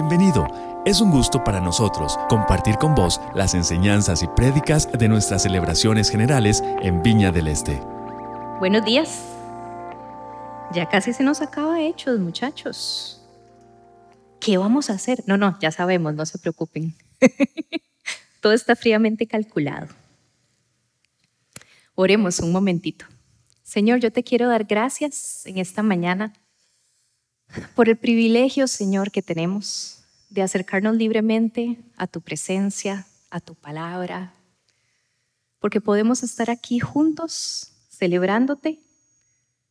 Bienvenido. Es un gusto para nosotros compartir con vos las enseñanzas y prédicas de nuestras celebraciones generales en Viña del Este. Buenos días. Ya casi se nos acaba hechos, muchachos. ¿Qué vamos a hacer? No, no, ya sabemos, no se preocupen. Todo está fríamente calculado. Oremos un momentito. Señor, yo te quiero dar gracias en esta mañana por el privilegio, Señor, que tenemos de acercarnos libremente a tu presencia, a tu palabra, porque podemos estar aquí juntos celebrándote,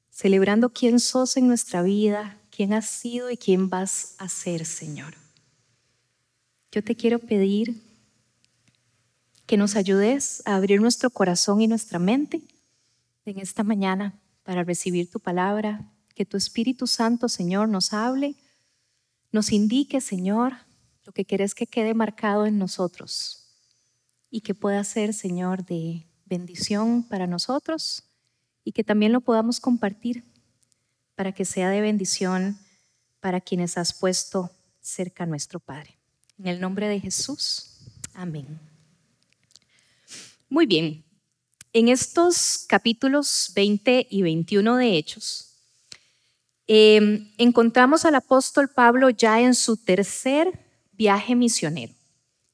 celebrando quién sos en nuestra vida, quién has sido y quién vas a ser, Señor. Yo te quiero pedir que nos ayudes a abrir nuestro corazón y nuestra mente en esta mañana para recibir tu palabra, que tu Espíritu Santo, Señor, nos hable, nos indique, Señor, lo que querés que quede marcado en nosotros y que pueda ser, Señor, de bendición para nosotros y que también lo podamos compartir para que sea de bendición para quienes has puesto cerca a nuestro Padre. En el nombre de Jesús, amén. Muy bien, en estos capítulos 20 y 21 de Hechos, Em, encontramos al apóstol Pablo ya en su tercer viaje misionero.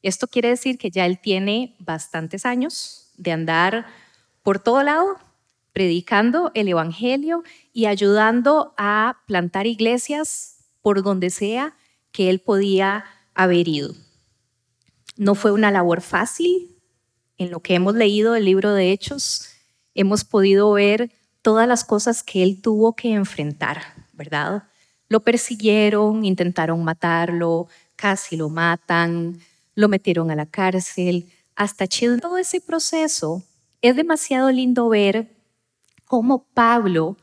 Esto quiere decir que ya él tiene bastantes años de andar por todo lado predicando el Evangelio y ayudando a plantar iglesias por donde sea que él podía haber ido. No fue una labor fácil. En lo que hemos leído del libro de Hechos, hemos podido ver todas las cosas que él tuvo que enfrentar. ¿Verdad? Lo persiguieron, intentaron matarlo, casi lo matan, lo metieron a la cárcel, hasta Chile. Todo ese proceso es demasiado lindo ver cómo Pablo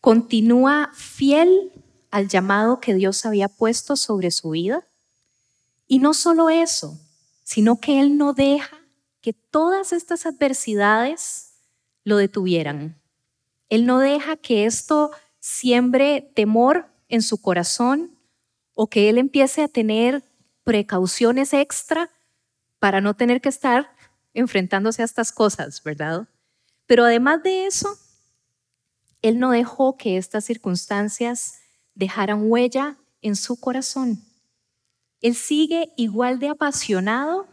continúa fiel al llamado que Dios había puesto sobre su vida. Y no solo eso, sino que Él no deja que todas estas adversidades lo detuvieran. Él no deja que esto siembre temor en su corazón o que él empiece a tener precauciones extra para no tener que estar enfrentándose a estas cosas, ¿verdad? Pero además de eso, él no dejó que estas circunstancias dejaran huella en su corazón. Él sigue igual de apasionado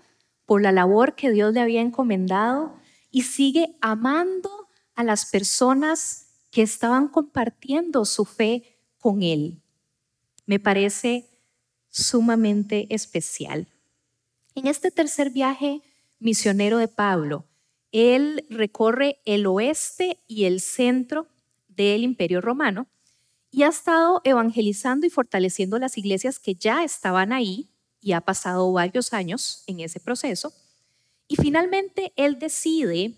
por la labor que Dios le había encomendado y sigue amando a las personas que estaban compartiendo su fe con él. Me parece sumamente especial. En este tercer viaje misionero de Pablo, él recorre el oeste y el centro del imperio romano y ha estado evangelizando y fortaleciendo las iglesias que ya estaban ahí y ha pasado varios años en ese proceso. Y finalmente él decide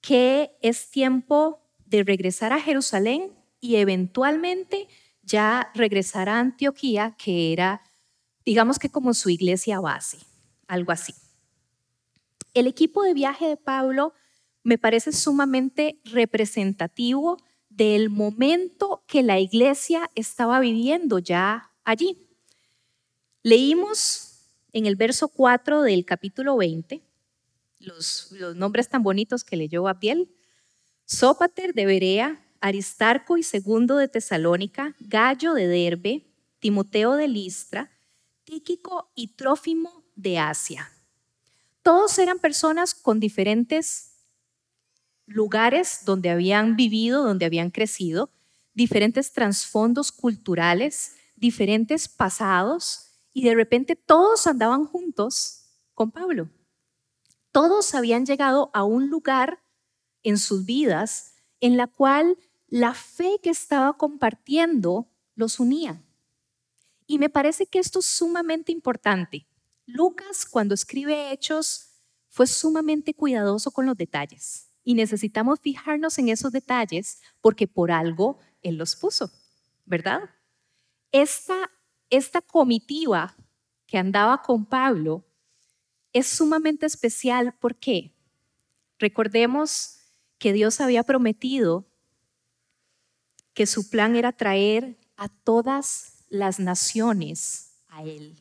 que es tiempo de regresar a Jerusalén y eventualmente ya regresar a Antioquía, que era, digamos que como su iglesia base, algo así. El equipo de viaje de Pablo me parece sumamente representativo del momento que la iglesia estaba viviendo ya allí. Leímos en el verso 4 del capítulo 20 los, los nombres tan bonitos que leyó Abdiel, Sópater de Berea, Aristarco y Segundo de Tesalónica, Gallo de Derbe, Timoteo de Listra, Tíquico y Trófimo de Asia. Todos eran personas con diferentes lugares donde habían vivido, donde habían crecido, diferentes trasfondos culturales, diferentes pasados, y de repente todos andaban juntos con Pablo. Todos habían llegado a un lugar en sus vidas en la cual la fe que estaba compartiendo los unía. Y me parece que esto es sumamente importante. Lucas, cuando escribe Hechos, fue sumamente cuidadoso con los detalles. Y necesitamos fijarnos en esos detalles porque por algo Él los puso, ¿verdad? Esta, esta comitiva que andaba con Pablo es sumamente especial. porque Recordemos que Dios había prometido que su plan era traer a todas las naciones a Él.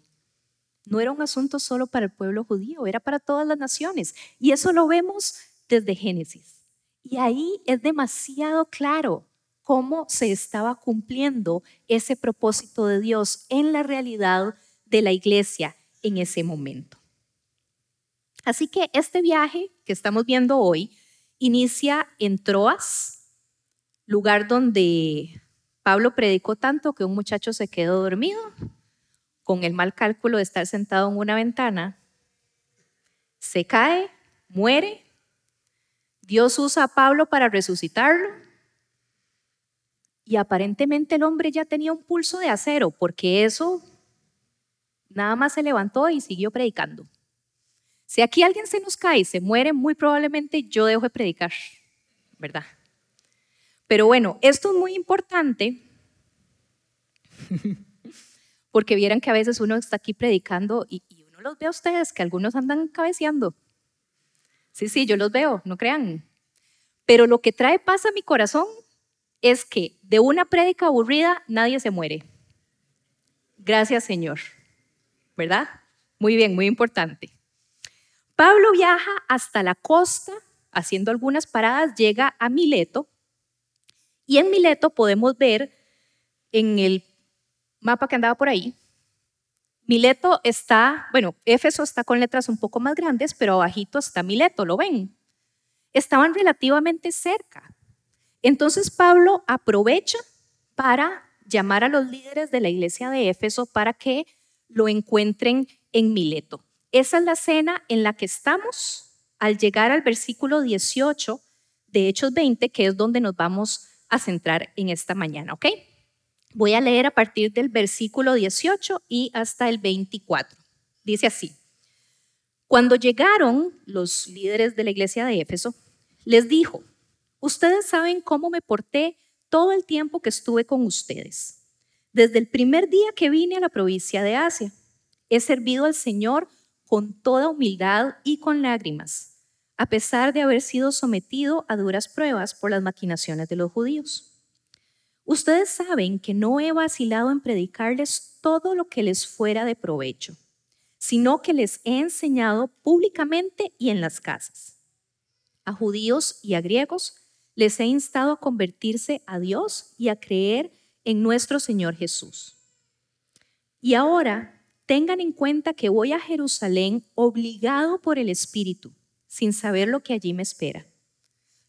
No era un asunto solo para el pueblo judío, era para todas las naciones. Y eso lo vemos desde Génesis. Y ahí es demasiado claro cómo se estaba cumpliendo ese propósito de Dios en la realidad de la iglesia en ese momento. Así que este viaje que estamos viendo hoy inicia en Troas, lugar donde Pablo predicó tanto que un muchacho se quedó dormido con el mal cálculo de estar sentado en una ventana, se cae, muere, Dios usa a Pablo para resucitarlo. Y aparentemente el hombre ya tenía un pulso de acero porque eso nada más se levantó y siguió predicando. Si aquí alguien se nos cae y se muere, muy probablemente yo dejo de predicar, ¿verdad? Pero bueno, esto es muy importante porque vieran que a veces uno está aquí predicando y, uno los ve a ustedes, que algunos andan cabeceando. Sí, sí, yo los veo, no crean. Pero lo que trae paz a mi corazón es que de una prédica aburrida nadie se muere. Gracias, Señor. ¿Verdad? Muy bien, muy importante. Pablo viaja hasta la costa, haciendo algunas paradas, llega a Mileto, y en Mileto podemos ver en el mapa que andaba por ahí, Mileto está, bueno, Éfeso está con letras un poco más grandes, pero abajito está Mileto, ¿lo ven? Estaban relativamente cerca. Entonces Pablo aprovecha para llamar a los líderes de la iglesia de Éfeso para que lo encuentren en Mileto. Esa es la escena en la que estamos al llegar al versículo 18 de Hechos 20, que es donde nos vamos a centrar en esta mañana, ¿ok? Voy a leer a partir del versículo 18 y hasta el 24. Dice así, cuando llegaron los líderes de la iglesia de Éfeso, les dijo, ustedes saben cómo me porté todo el tiempo que estuve con ustedes. Desde el primer día que vine a la provincia de Asia, he servido al Señor con toda humildad y con lágrimas, a pesar de haber sido sometido a duras pruebas por las maquinaciones de los judíos. Ustedes saben que no he vacilado en predicarles todo lo que les fuera de provecho, sino que les he enseñado públicamente y en las casas. A judíos y a griegos les he instado a convertirse a Dios y a creer en nuestro Señor Jesús. Y ahora tengan en cuenta que voy a Jerusalén obligado por el Espíritu, sin saber lo que allí me espera.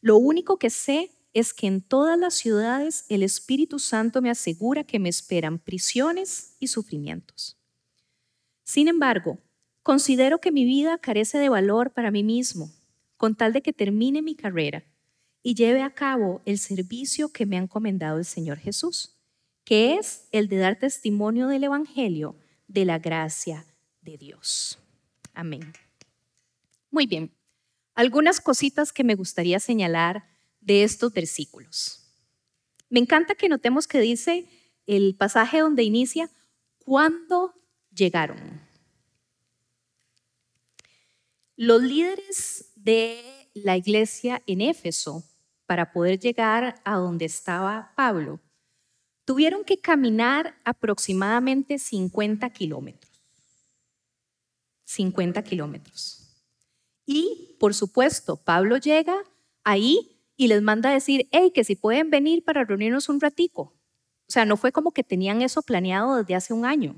Lo único que sé es que en todas las ciudades el Espíritu Santo me asegura que me esperan prisiones y sufrimientos. Sin embargo, considero que mi vida carece de valor para mí mismo, con tal de que termine mi carrera y lleve a cabo el servicio que me ha encomendado el Señor Jesús, que es el de dar testimonio del Evangelio de la gracia de Dios. Amén. Muy bien, algunas cositas que me gustaría señalar de estos versículos. Me encanta que notemos que dice el pasaje donde inicia, cuando llegaron. Los líderes de la iglesia en Éfeso, para poder llegar a donde estaba Pablo, tuvieron que caminar aproximadamente 50 kilómetros. 50 kilómetros. Y, por supuesto, Pablo llega ahí y les manda a decir, hey, que si pueden venir para reunirnos un ratico. O sea, no fue como que tenían eso planeado desde hace un año.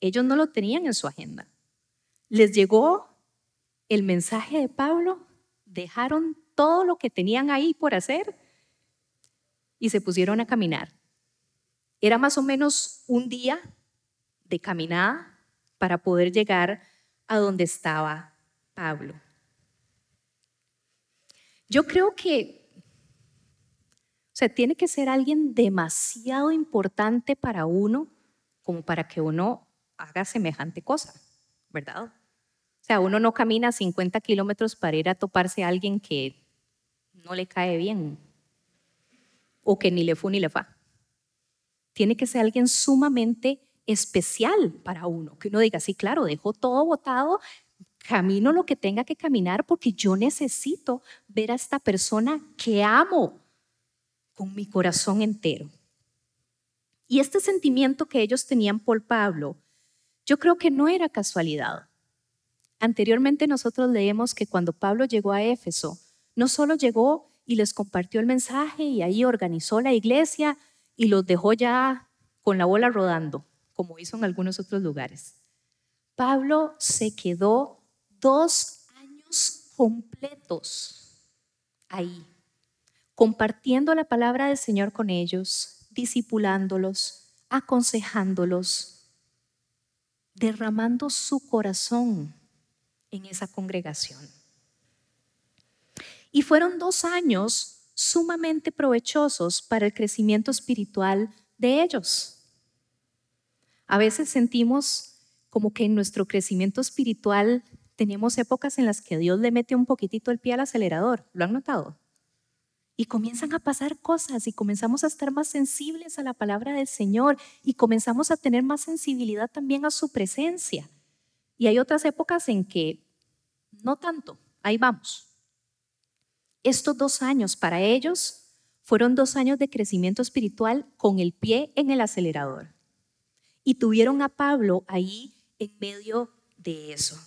Ellos no lo tenían en su agenda. Les llegó el mensaje de Pablo, dejaron todo lo que tenían ahí por hacer y se pusieron a caminar. Era más o menos un día de caminada para poder llegar a donde estaba Pablo. Yo creo que, o sea, tiene que ser alguien demasiado importante para uno como para que uno haga semejante cosa, ¿verdad? O sea, uno no camina 50 kilómetros para ir a toparse a alguien que no le cae bien o que ni le fu ni le fa tiene que ser alguien sumamente especial para uno, que uno diga, sí, claro, dejo todo botado, camino lo que tenga que caminar porque yo necesito ver a esta persona que amo con mi corazón entero. Y este sentimiento que ellos tenían por Pablo, Yo creo que no era casualidad. Anteriormente nosotros leemos que cuando Pablo llegó a Éfeso, no solo llegó y les compartió el mensaje y ahí organizó la iglesia y los dejó ya con la bola rodando, como hizo en algunos otros lugares. Pablo se quedó dos años completos ahí, compartiendo la palabra del Señor con ellos, discipulándolos, aconsejándolos, derramando su corazón en esa congregación. Y fueron dos años sumamente provechosos para el crecimiento espiritual de ellos. A veces sentimos como que en nuestro crecimiento espiritual tenemos épocas en las que Dios le mete un poquitito el pie al acelerador. ¿Lo han notado? Y comienzan a pasar cosas y comenzamos a estar más sensibles a la palabra del Señor y comenzamos a tener más sensibilidad también a su presencia. Y hay otras épocas en que no tanto, ahí vamos. Estos dos años para ellos fueron dos años de crecimiento espiritual con el pie en el acelerador. Y tuvieron a Pablo ahí en medio de eso.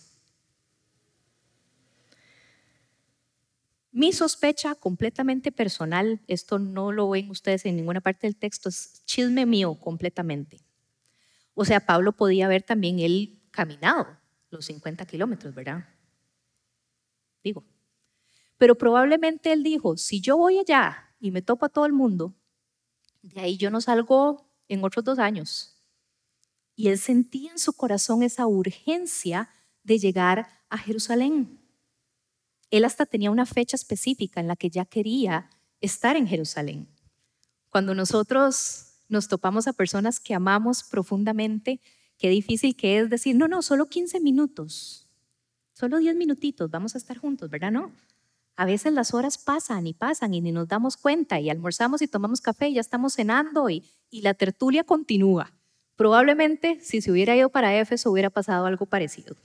Mi sospecha completamente personal, esto no lo ven ustedes en ninguna parte del texto, es chisme mío completamente. O sea, Pablo podía haber también él caminado los 50 kilómetros, ¿verdad? Digo. Pero probablemente él dijo, si yo voy allá y me topo a todo el mundo, de ahí yo no salgo en otros dos años. Y él sentía en su corazón esa urgencia de llegar a Jerusalén. Él hasta tenía una fecha específica en la que ya quería estar en Jerusalén. Cuando nosotros nos topamos a personas que amamos profundamente, qué difícil que es decir, no, no, solo 15 minutos, solo 10 minutitos, vamos a estar juntos, ¿verdad? No. A veces las horas pasan y pasan y ni nos damos cuenta y almorzamos y tomamos café y ya estamos cenando y, y la tertulia continúa. Probablemente si se hubiera ido para Éfeso hubiera pasado algo parecido.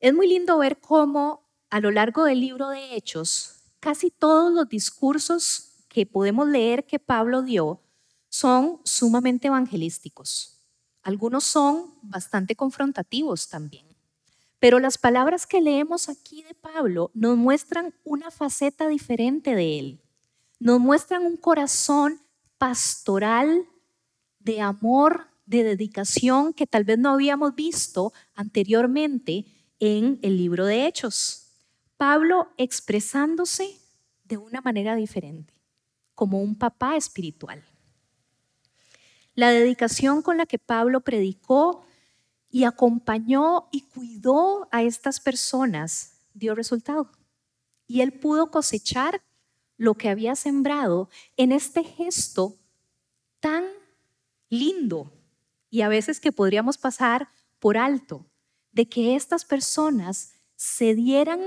Es muy lindo ver cómo a lo largo del libro de Hechos, casi todos los discursos que podemos leer que Pablo dio son sumamente evangelísticos. Algunos son bastante confrontativos también. Pero las palabras que leemos aquí de Pablo nos muestran una faceta diferente de él. Nos muestran un corazón pastoral de amor, de dedicación que tal vez no habíamos visto anteriormente en el libro de Hechos. Pablo expresándose de una manera diferente, como un papá espiritual. La dedicación con la que Pablo predicó y acompañó y cuidó a estas personas dio resultado. Y él pudo cosechar lo que había sembrado en este gesto tan lindo y a veces que podríamos pasar por alto de que estas personas se dieran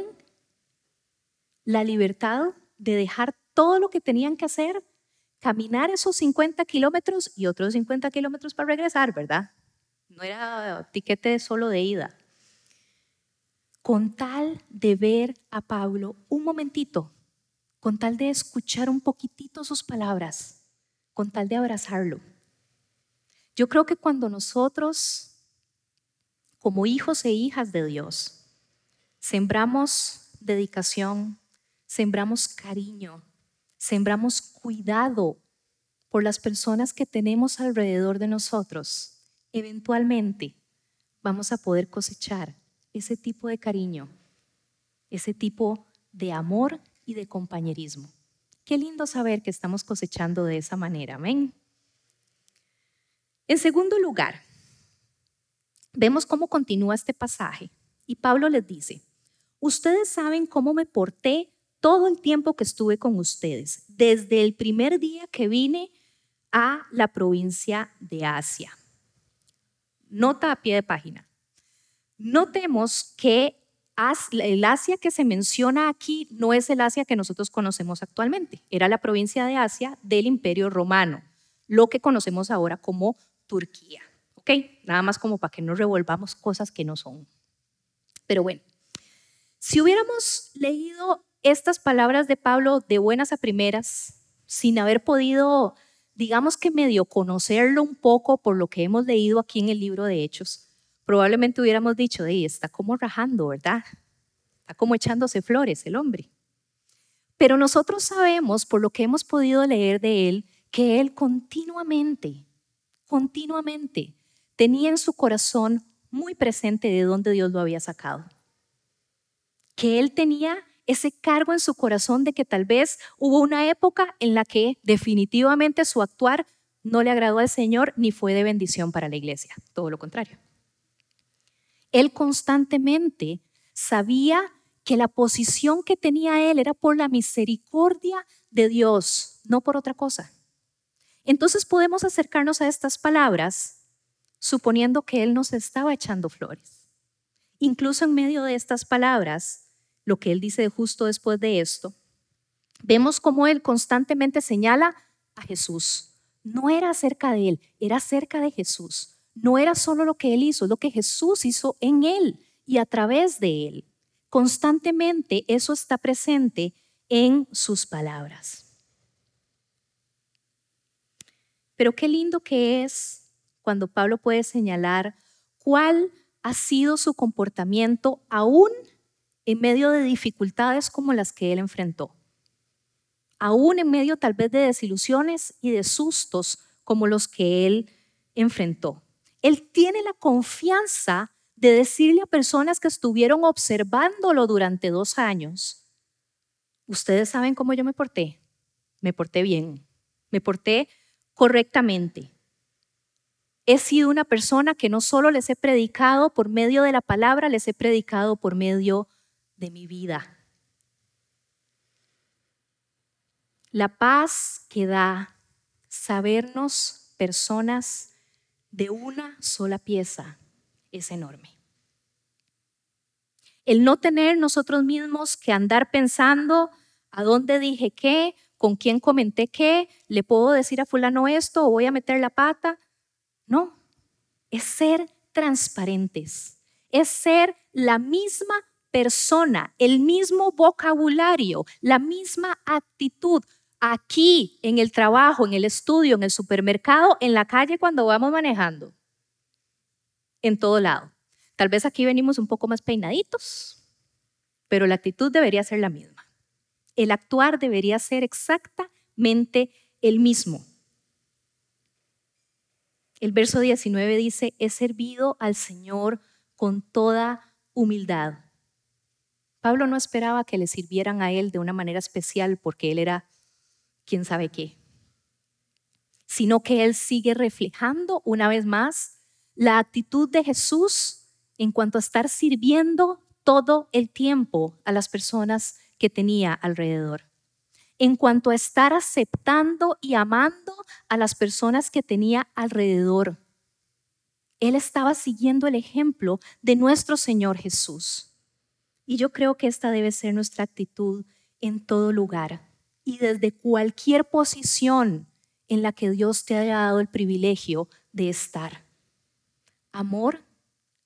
la libertad de dejar todo lo que tenían que hacer, caminar esos 50 kilómetros y otros 50 kilómetros para regresar, ¿verdad? No era tiquete solo de ida. Con tal de ver a Pablo un momentito, con tal de escuchar un poquitito sus palabras, con tal de abrazarlo. Yo creo que cuando nosotros, como hijos e hijas de Dios, sembramos dedicación, sembramos cariño, sembramos cuidado por las personas que tenemos alrededor de nosotros, eventualmente vamos a poder cosechar ese tipo de cariño, ese tipo de amor y de compañerismo. Qué lindo saber que estamos cosechando de esa manera. Amén. En segundo lugar, vemos cómo continúa este pasaje y Pablo les dice, ustedes saben cómo me porté todo el tiempo que estuve con ustedes, desde el primer día que vine a la provincia de Asia. Nota a pie de página. Notemos que el Asia que se menciona aquí no es el Asia que nosotros conocemos actualmente. Era la provincia de Asia del Imperio Romano, lo que conocemos ahora como Turquía. ¿Ok? Nada más como para que no revolvamos cosas que no son. Pero bueno, si hubiéramos leído estas palabras de Pablo de buenas a primeras, sin haber podido digamos que medio conocerlo un poco por lo que hemos leído aquí en el libro de Hechos, probablemente hubiéramos dicho, de está como rajando, ¿verdad? Está como echándose flores el hombre. Pero nosotros sabemos, por lo que hemos podido leer de él, que él continuamente, continuamente tenía en su corazón muy presente de dónde Dios lo había sacado. Que él tenía ese cargo en su corazón de que tal vez hubo una época en la que definitivamente su actuar no le agradó al Señor ni fue de bendición para la iglesia, todo lo contrario. Él constantemente sabía que la posición que tenía él era por la misericordia de Dios, no por otra cosa. Entonces podemos acercarnos a estas palabras suponiendo que él nos estaba echando flores. Incluso en medio de estas palabras, lo que él dice justo después de esto, vemos cómo él constantemente señala a Jesús. No era acerca de él, era acerca de Jesús. No era solo lo que él hizo, lo que Jesús hizo en él y a través de él. Constantemente eso está presente en sus palabras. Pero qué lindo que es cuando Pablo puede señalar cuál ha sido su comportamiento aún en medio de dificultades como las que él enfrentó. Aún en medio tal vez de desilusiones y de sustos como los que él enfrentó. Él tiene la confianza de decirle a personas que estuvieron observándolo durante dos años, ustedes saben cómo yo me porté. Me porté bien, me porté correctamente. He sido una persona que no solo les he predicado por medio de la palabra, les he predicado por medio de mi vida. La paz que da sabernos personas de una sola pieza es enorme. El no tener nosotros mismos que andar pensando a dónde dije qué, con quién comenté qué, le puedo decir a fulano esto o voy a meter la pata. No, es ser transparentes, es ser la misma persona, el mismo vocabulario, la misma actitud aquí, en el trabajo, en el estudio, en el supermercado, en la calle cuando vamos manejando en todo lado. Tal vez aquí venimos un poco más peinaditos, pero la actitud debería ser la misma. El actuar debería ser exactamente el mismo. El verso 19 dice, he servido al Señor con toda humildad. Pablo no esperaba que le sirvieran a él de una manera especial porque él era quién sabe qué, sino que él sigue reflejando una vez más la actitud de Jesús en cuanto a estar sirviendo todo el tiempo a las personas que tenía alrededor. En cuanto a estar aceptando y amando a las personas que tenía alrededor. Él estaba siguiendo el ejemplo de nuestro Señor Jesús. Y yo creo que esta debe ser nuestra actitud en todo lugar y desde cualquier posición en la que Dios te haya dado el privilegio de estar amor,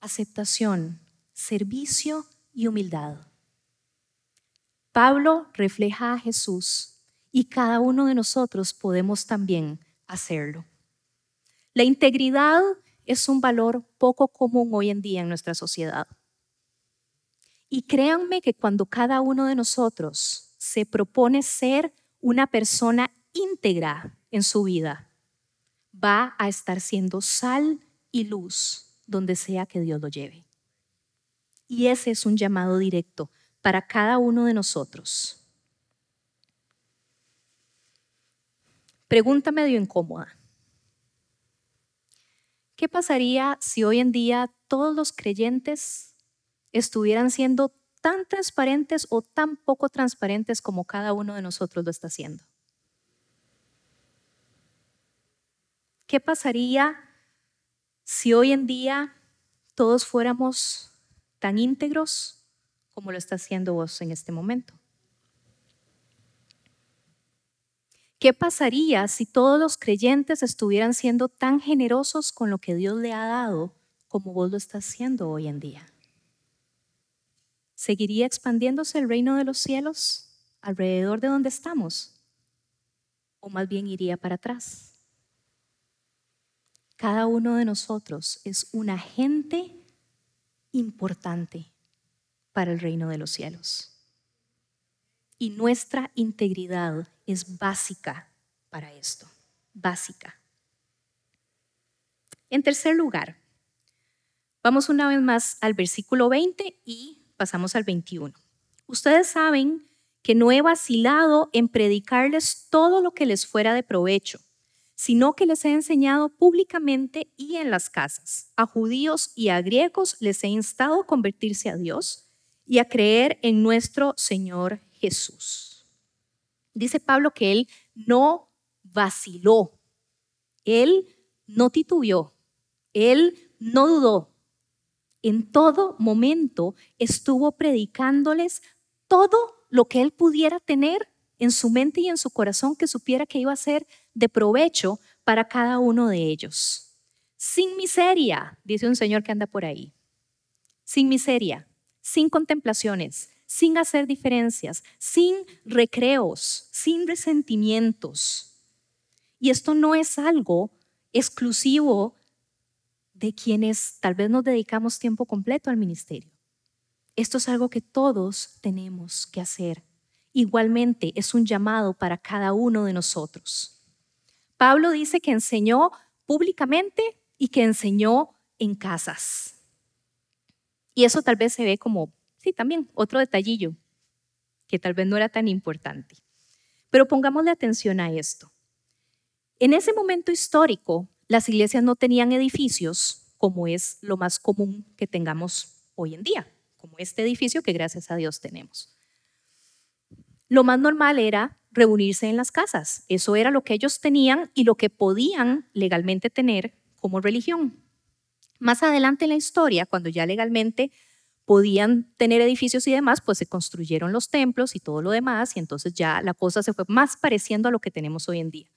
aceptación, servicio y humildad. Pablo refleja a Jesús y cada uno de nosotros podemos también hacerlo. La integridad es un valor poco común hoy en día en nuestra sociedad. Y créanme que cuando cada uno de nosotros se propone ser una persona íntegra en su vida, va a estar siendo sal y luz donde sea que Dios lo lleve. Y ese es un llamado directo para cada uno de nosotros. Pregunta medio incómoda. ¿Qué pasaría si hoy en día todos los creyentes estuvieran siendo tan transparentes o tan poco transparentes como cada uno de nosotros lo está haciendo? ¿Qué pasaría si hoy en día todos fuéramos tan íntegros como lo está haciendo vos en este momento? ¿Qué pasaría si todos los creyentes estuvieran siendo tan generosos con lo que Dios le ha dado como vos lo estás haciendo hoy en día? ¿Seguiría expandiéndose el reino de los cielos alrededor de donde estamos? ¿O más bien iría para atrás? cada uno de nosotros es un agente importante para el reino de los cielos. Y nuestra integridad es básica para esto, básica. En tercer lugar, vamos una vez más al versículo 20 y pasamos al 21. Ustedes saben que no he vacilado en predicarles todo lo que les fuera de provecho, sino que les he enseñado públicamente y en las casas. A judíos y a griegos les he instado a convertirse a Dios y a creer en nuestro Señor Jesús. Dice Pablo que él no vaciló, él no titubeó, él no dudó. En todo momento estuvo predicándoles todo lo que él pudiera tener en su mente y en su corazón que supiera que iba a ser de provecho para cada uno de ellos. Sin miseria, dice un señor que anda por ahí. Sin miseria, sin contemplaciones, sin hacer diferencias, sin recreos, sin resentimientos. Y esto no es algo exclusivo de quienes tal vez nos dedicamos tiempo completo al ministerio. Esto es algo que todos tenemos que hacer. Igualmente es un llamado para cada uno de nosotros. Pablo dice que enseñó públicamente y que enseñó en casas. Y eso tal vez se ve como, sí, también otro detallillo, que tal vez no era tan importante. Pero pongámosle atención a esto. En ese momento histórico, las iglesias no tenían edificios como es lo más común que tengamos hoy en día, como este edificio que gracias a Dios tenemos. Lo más normal era reunirse en las casas. Eso era lo que ellos tenían y lo que podían legalmente tener como religión. Más adelante en la historia, cuando ya legalmente podían tener edificios y demás, pues se construyeron los templos y todo lo demás, y entonces ya la cosa se fue más pareciendo a lo que tenemos hoy en día.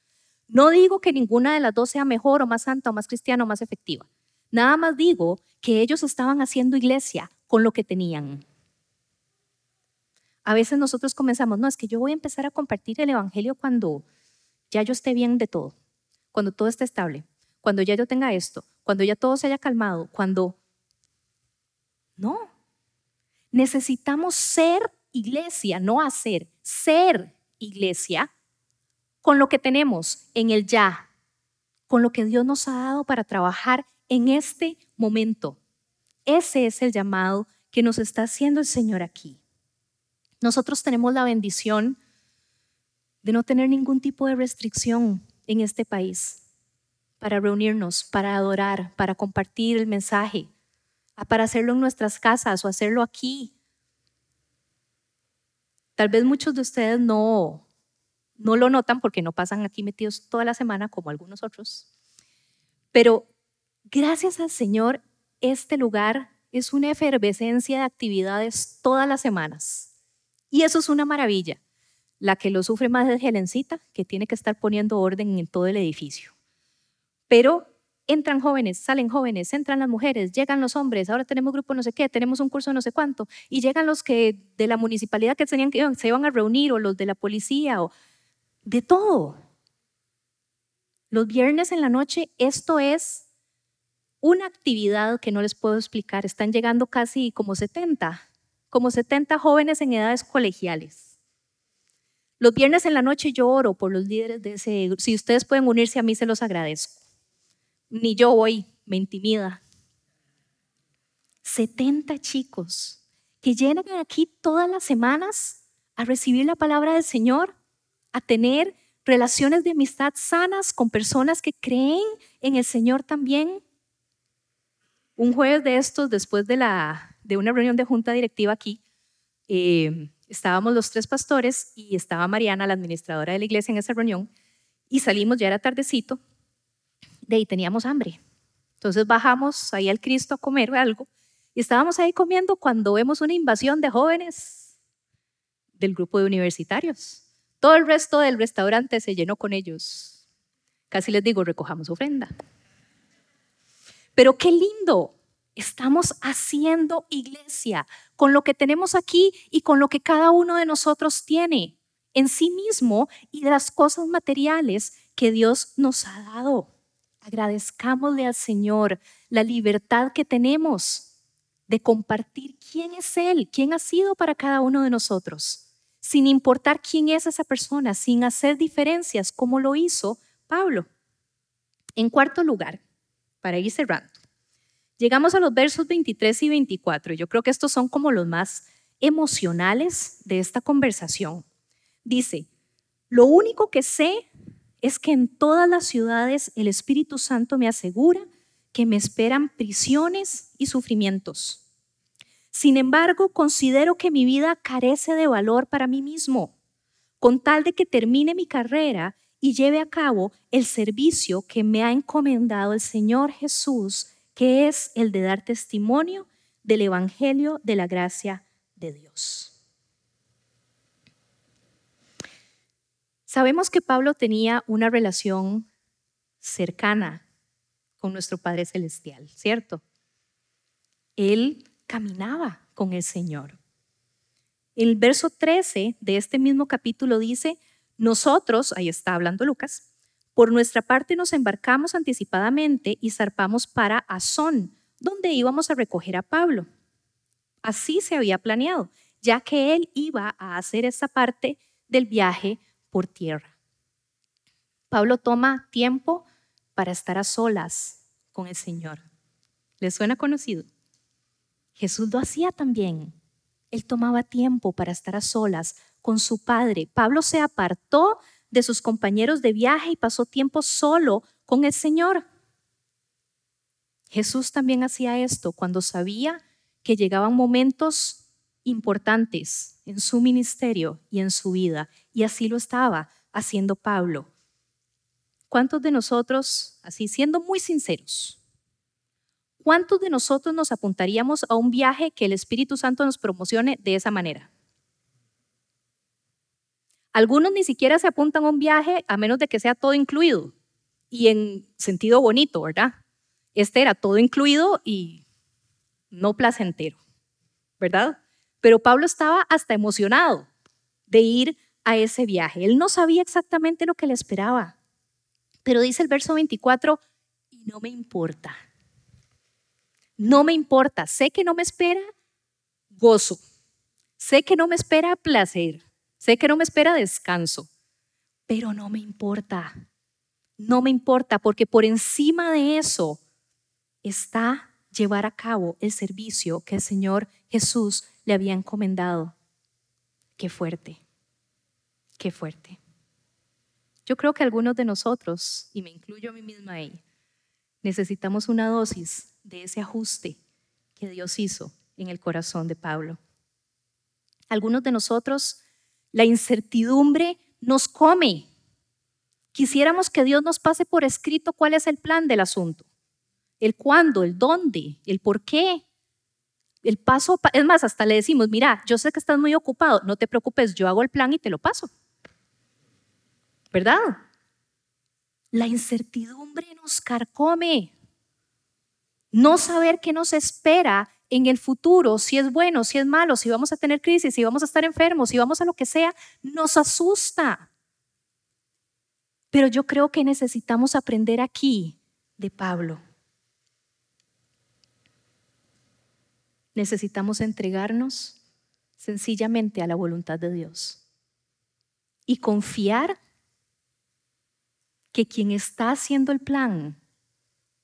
No digo que ninguna de las dos sea mejor o más santa o más cristiana o más efectiva. Nada más digo que ellos estaban haciendo iglesia con lo que tenían. A veces nosotros comenzamos, no, es que yo voy a empezar a compartir el Evangelio cuando ya yo esté bien de todo, cuando todo esté estable, cuando ya yo tenga esto, cuando ya todo se haya calmado, cuando... No, necesitamos ser iglesia, no hacer, ser iglesia con lo que tenemos en el ya, con lo que Dios nos ha dado para trabajar en este momento. Ese es el llamado que nos está haciendo el Señor aquí. Nosotros tenemos la bendición de no tener ningún tipo de restricción en este país para reunirnos, para adorar, para compartir el mensaje, para hacerlo en nuestras casas o hacerlo aquí. Tal vez muchos de ustedes no, no lo notan porque no pasan aquí metidos toda la semana como algunos otros, pero gracias al Señor, este lugar es una efervescencia de actividades todas las semanas. Y eso es una maravilla. La que lo sufre más es Helencita, que tiene que estar poniendo orden en todo el edificio. Pero entran jóvenes, salen jóvenes, entran las mujeres, llegan los hombres, ahora tenemos grupo no sé qué, tenemos un curso no sé cuánto, y llegan los que de la municipalidad que tenían que se iban a reunir, o los de la policía, o de todo. Los viernes en la noche, esto es una actividad que no les puedo explicar. Están llegando casi como 70, como 70 jóvenes en edades colegiales. Los viernes en la noche yo oro por los líderes de ese. Si ustedes pueden unirse a mí, se los agradezco. Ni yo voy, me intimida. 70 chicos que llegan aquí todas las semanas a recibir la palabra del Señor, a tener relaciones de amistad sanas con personas que creen en el Señor también un jueves de estos, después de, la, de una reunión de junta directiva aquí, eh, estábamos los tres pastores y estaba Mariana, la administradora de la iglesia, en esa reunión, y salimos, ya era tardecito, de ahí teníamos hambre. Entonces bajamos ahí al Cristo a comer algo, y estábamos ahí comiendo cuando vemos una invasión de jóvenes del grupo de universitarios. Todo el resto del restaurante se llenó con ellos. Casi les digo, recojamos ofrenda. Pero qué lindo, estamos haciendo iglesia con lo que tenemos aquí y con lo que cada uno de nosotros tiene en sí mismo y de las cosas materiales que Dios nos ha dado. agradezcámosle al Señor la libertad que tenemos de compartir quién es Él, quién ha sido para cada uno de nosotros, sin importar quién es esa persona, sin hacer diferencias como lo hizo Pablo. En cuarto lugar, para ir cerrando, llegamos a los versos 23 y 24. Yo creo que estos son como los más emocionales de esta conversación. Dice, lo único que sé es que en todas las ciudades el Espíritu Santo me asegura que me esperan prisiones y sufrimientos. Sin embargo, considero que mi vida carece de valor para mí mismo, con tal de que termine mi carrera y lleve a cabo el servicio que me ha encomendado el Señor Jesús, que es el de dar testimonio del Evangelio de la gracia de Dios. Sabemos que Pablo tenía una relación cercana con nuestro Padre Celestial, ¿cierto? Él caminaba con el Señor. El verso 13 de este mismo capítulo dice, nosotros, ahí está hablando Lucas, por nuestra parte nos embarcamos anticipadamente y zarpamos para Azón, donde íbamos a recoger a Pablo. Así se había planeado, ya que él iba a hacer esa parte del viaje por tierra. Pablo toma tiempo para estar a solas con el Señor. ¿Le suena conocido? Jesús lo hacía también. Él tomaba tiempo para estar a solas con su Padre. Pablo se apartó de sus compañeros de viaje y pasó tiempo solo con el Señor. Jesús también hacía esto cuando sabía que llegaban momentos importantes en su ministerio y en su vida. Y así lo estaba haciendo Pablo. ¿Cuántos de nosotros, así siendo muy sinceros, cuántos de nosotros nos apuntaríamos a un viaje que el Espíritu Santo nos promocione de esa manera? Algunos ni siquiera se apuntan a un viaje a menos de que sea todo incluido y en sentido bonito, ¿verdad? Este era todo incluido y no placentero, ¿verdad? Pero Pablo estaba hasta emocionado de ir a ese viaje. Él no sabía exactamente lo que le esperaba. Pero dice el verso 24, y no me importa. No me importa. Sé que no me espera gozo. Sé que no me espera placer. Sé que no me espera descanso. Pero no me importa. No me importa porque por encima de eso está llevar a cabo el servicio que el Señor Jesús le había encomendado. Qué fuerte, qué fuerte. Yo creo que algunos de nosotros, y me incluyo a mí misma ahí, necesitamos una dosis de ese ajuste que Dios hizo en el corazón de Pablo. Algunos de nosotros, la incertidumbre nos come. Quisiéramos que Dios nos pase por escrito cuál es el plan del asunto, el cuándo, el dónde, el por qué, el paso, es más, hasta le decimos, mira, yo sé que estás muy ocupado, no te preocupes, yo hago el plan y te lo paso. ¿Verdad? La incertidumbre nos carcome. No saber qué nos espera en el futuro, si es bueno, si es malo, si vamos a tener crisis, si vamos a estar enfermos, si vamos a lo que sea, nos asusta. Pero yo creo que necesitamos aprender aquí de Pablo necesitamos entregarnos sencillamente a la voluntad de Dios y confiar que quien está haciendo el plan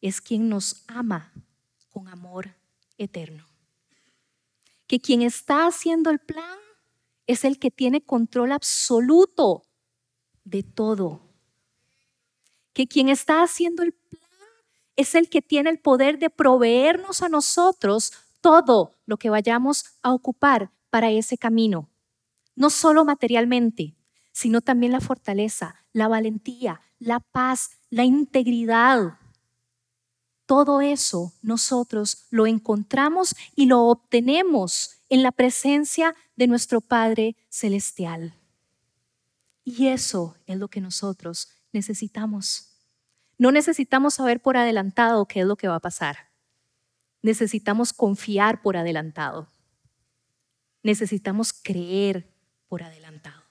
es quien nos ama con amor eterno. Que quien está haciendo el plan es el que tiene control absoluto de todo. Que quien está haciendo el plan es el que tiene el poder de proveernos a nosotros todo lo que vayamos a ocupar para ese camino. No solo materialmente, sino también la fortaleza, la valentía, la paz, la integridad. Todo eso nosotros lo encontramos y lo obtenemos en la presencia de nuestro Padre Celestial. Y eso es lo que nosotros necesitamos. No necesitamos saber por adelantado qué es lo que va a pasar necesitamos confiar por adelantado. Necesitamos creer por adelantado.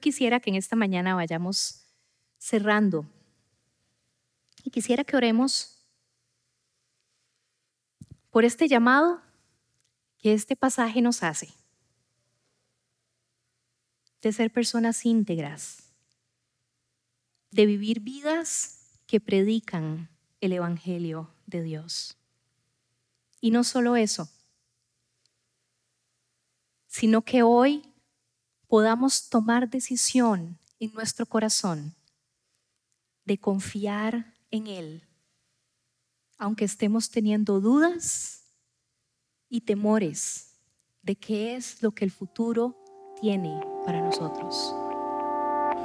Quisiera que en esta mañana vayamos cerrando y quisiera que oremos por este llamado que este pasaje nos hace de ser personas íntegras, de vivir vidas que predican el Evangelio de Dios. Y no solo eso, sino que hoy podamos tomar decisión en nuestro corazón de confiar en Él, aunque estemos teniendo dudas y temores de qué es lo que el futuro tiene para nosotros.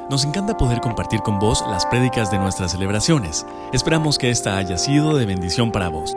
Nos encanta poder compartir con vos las prédicas de nuestras celebraciones. Esperamos que esta haya sido de bendición para vos.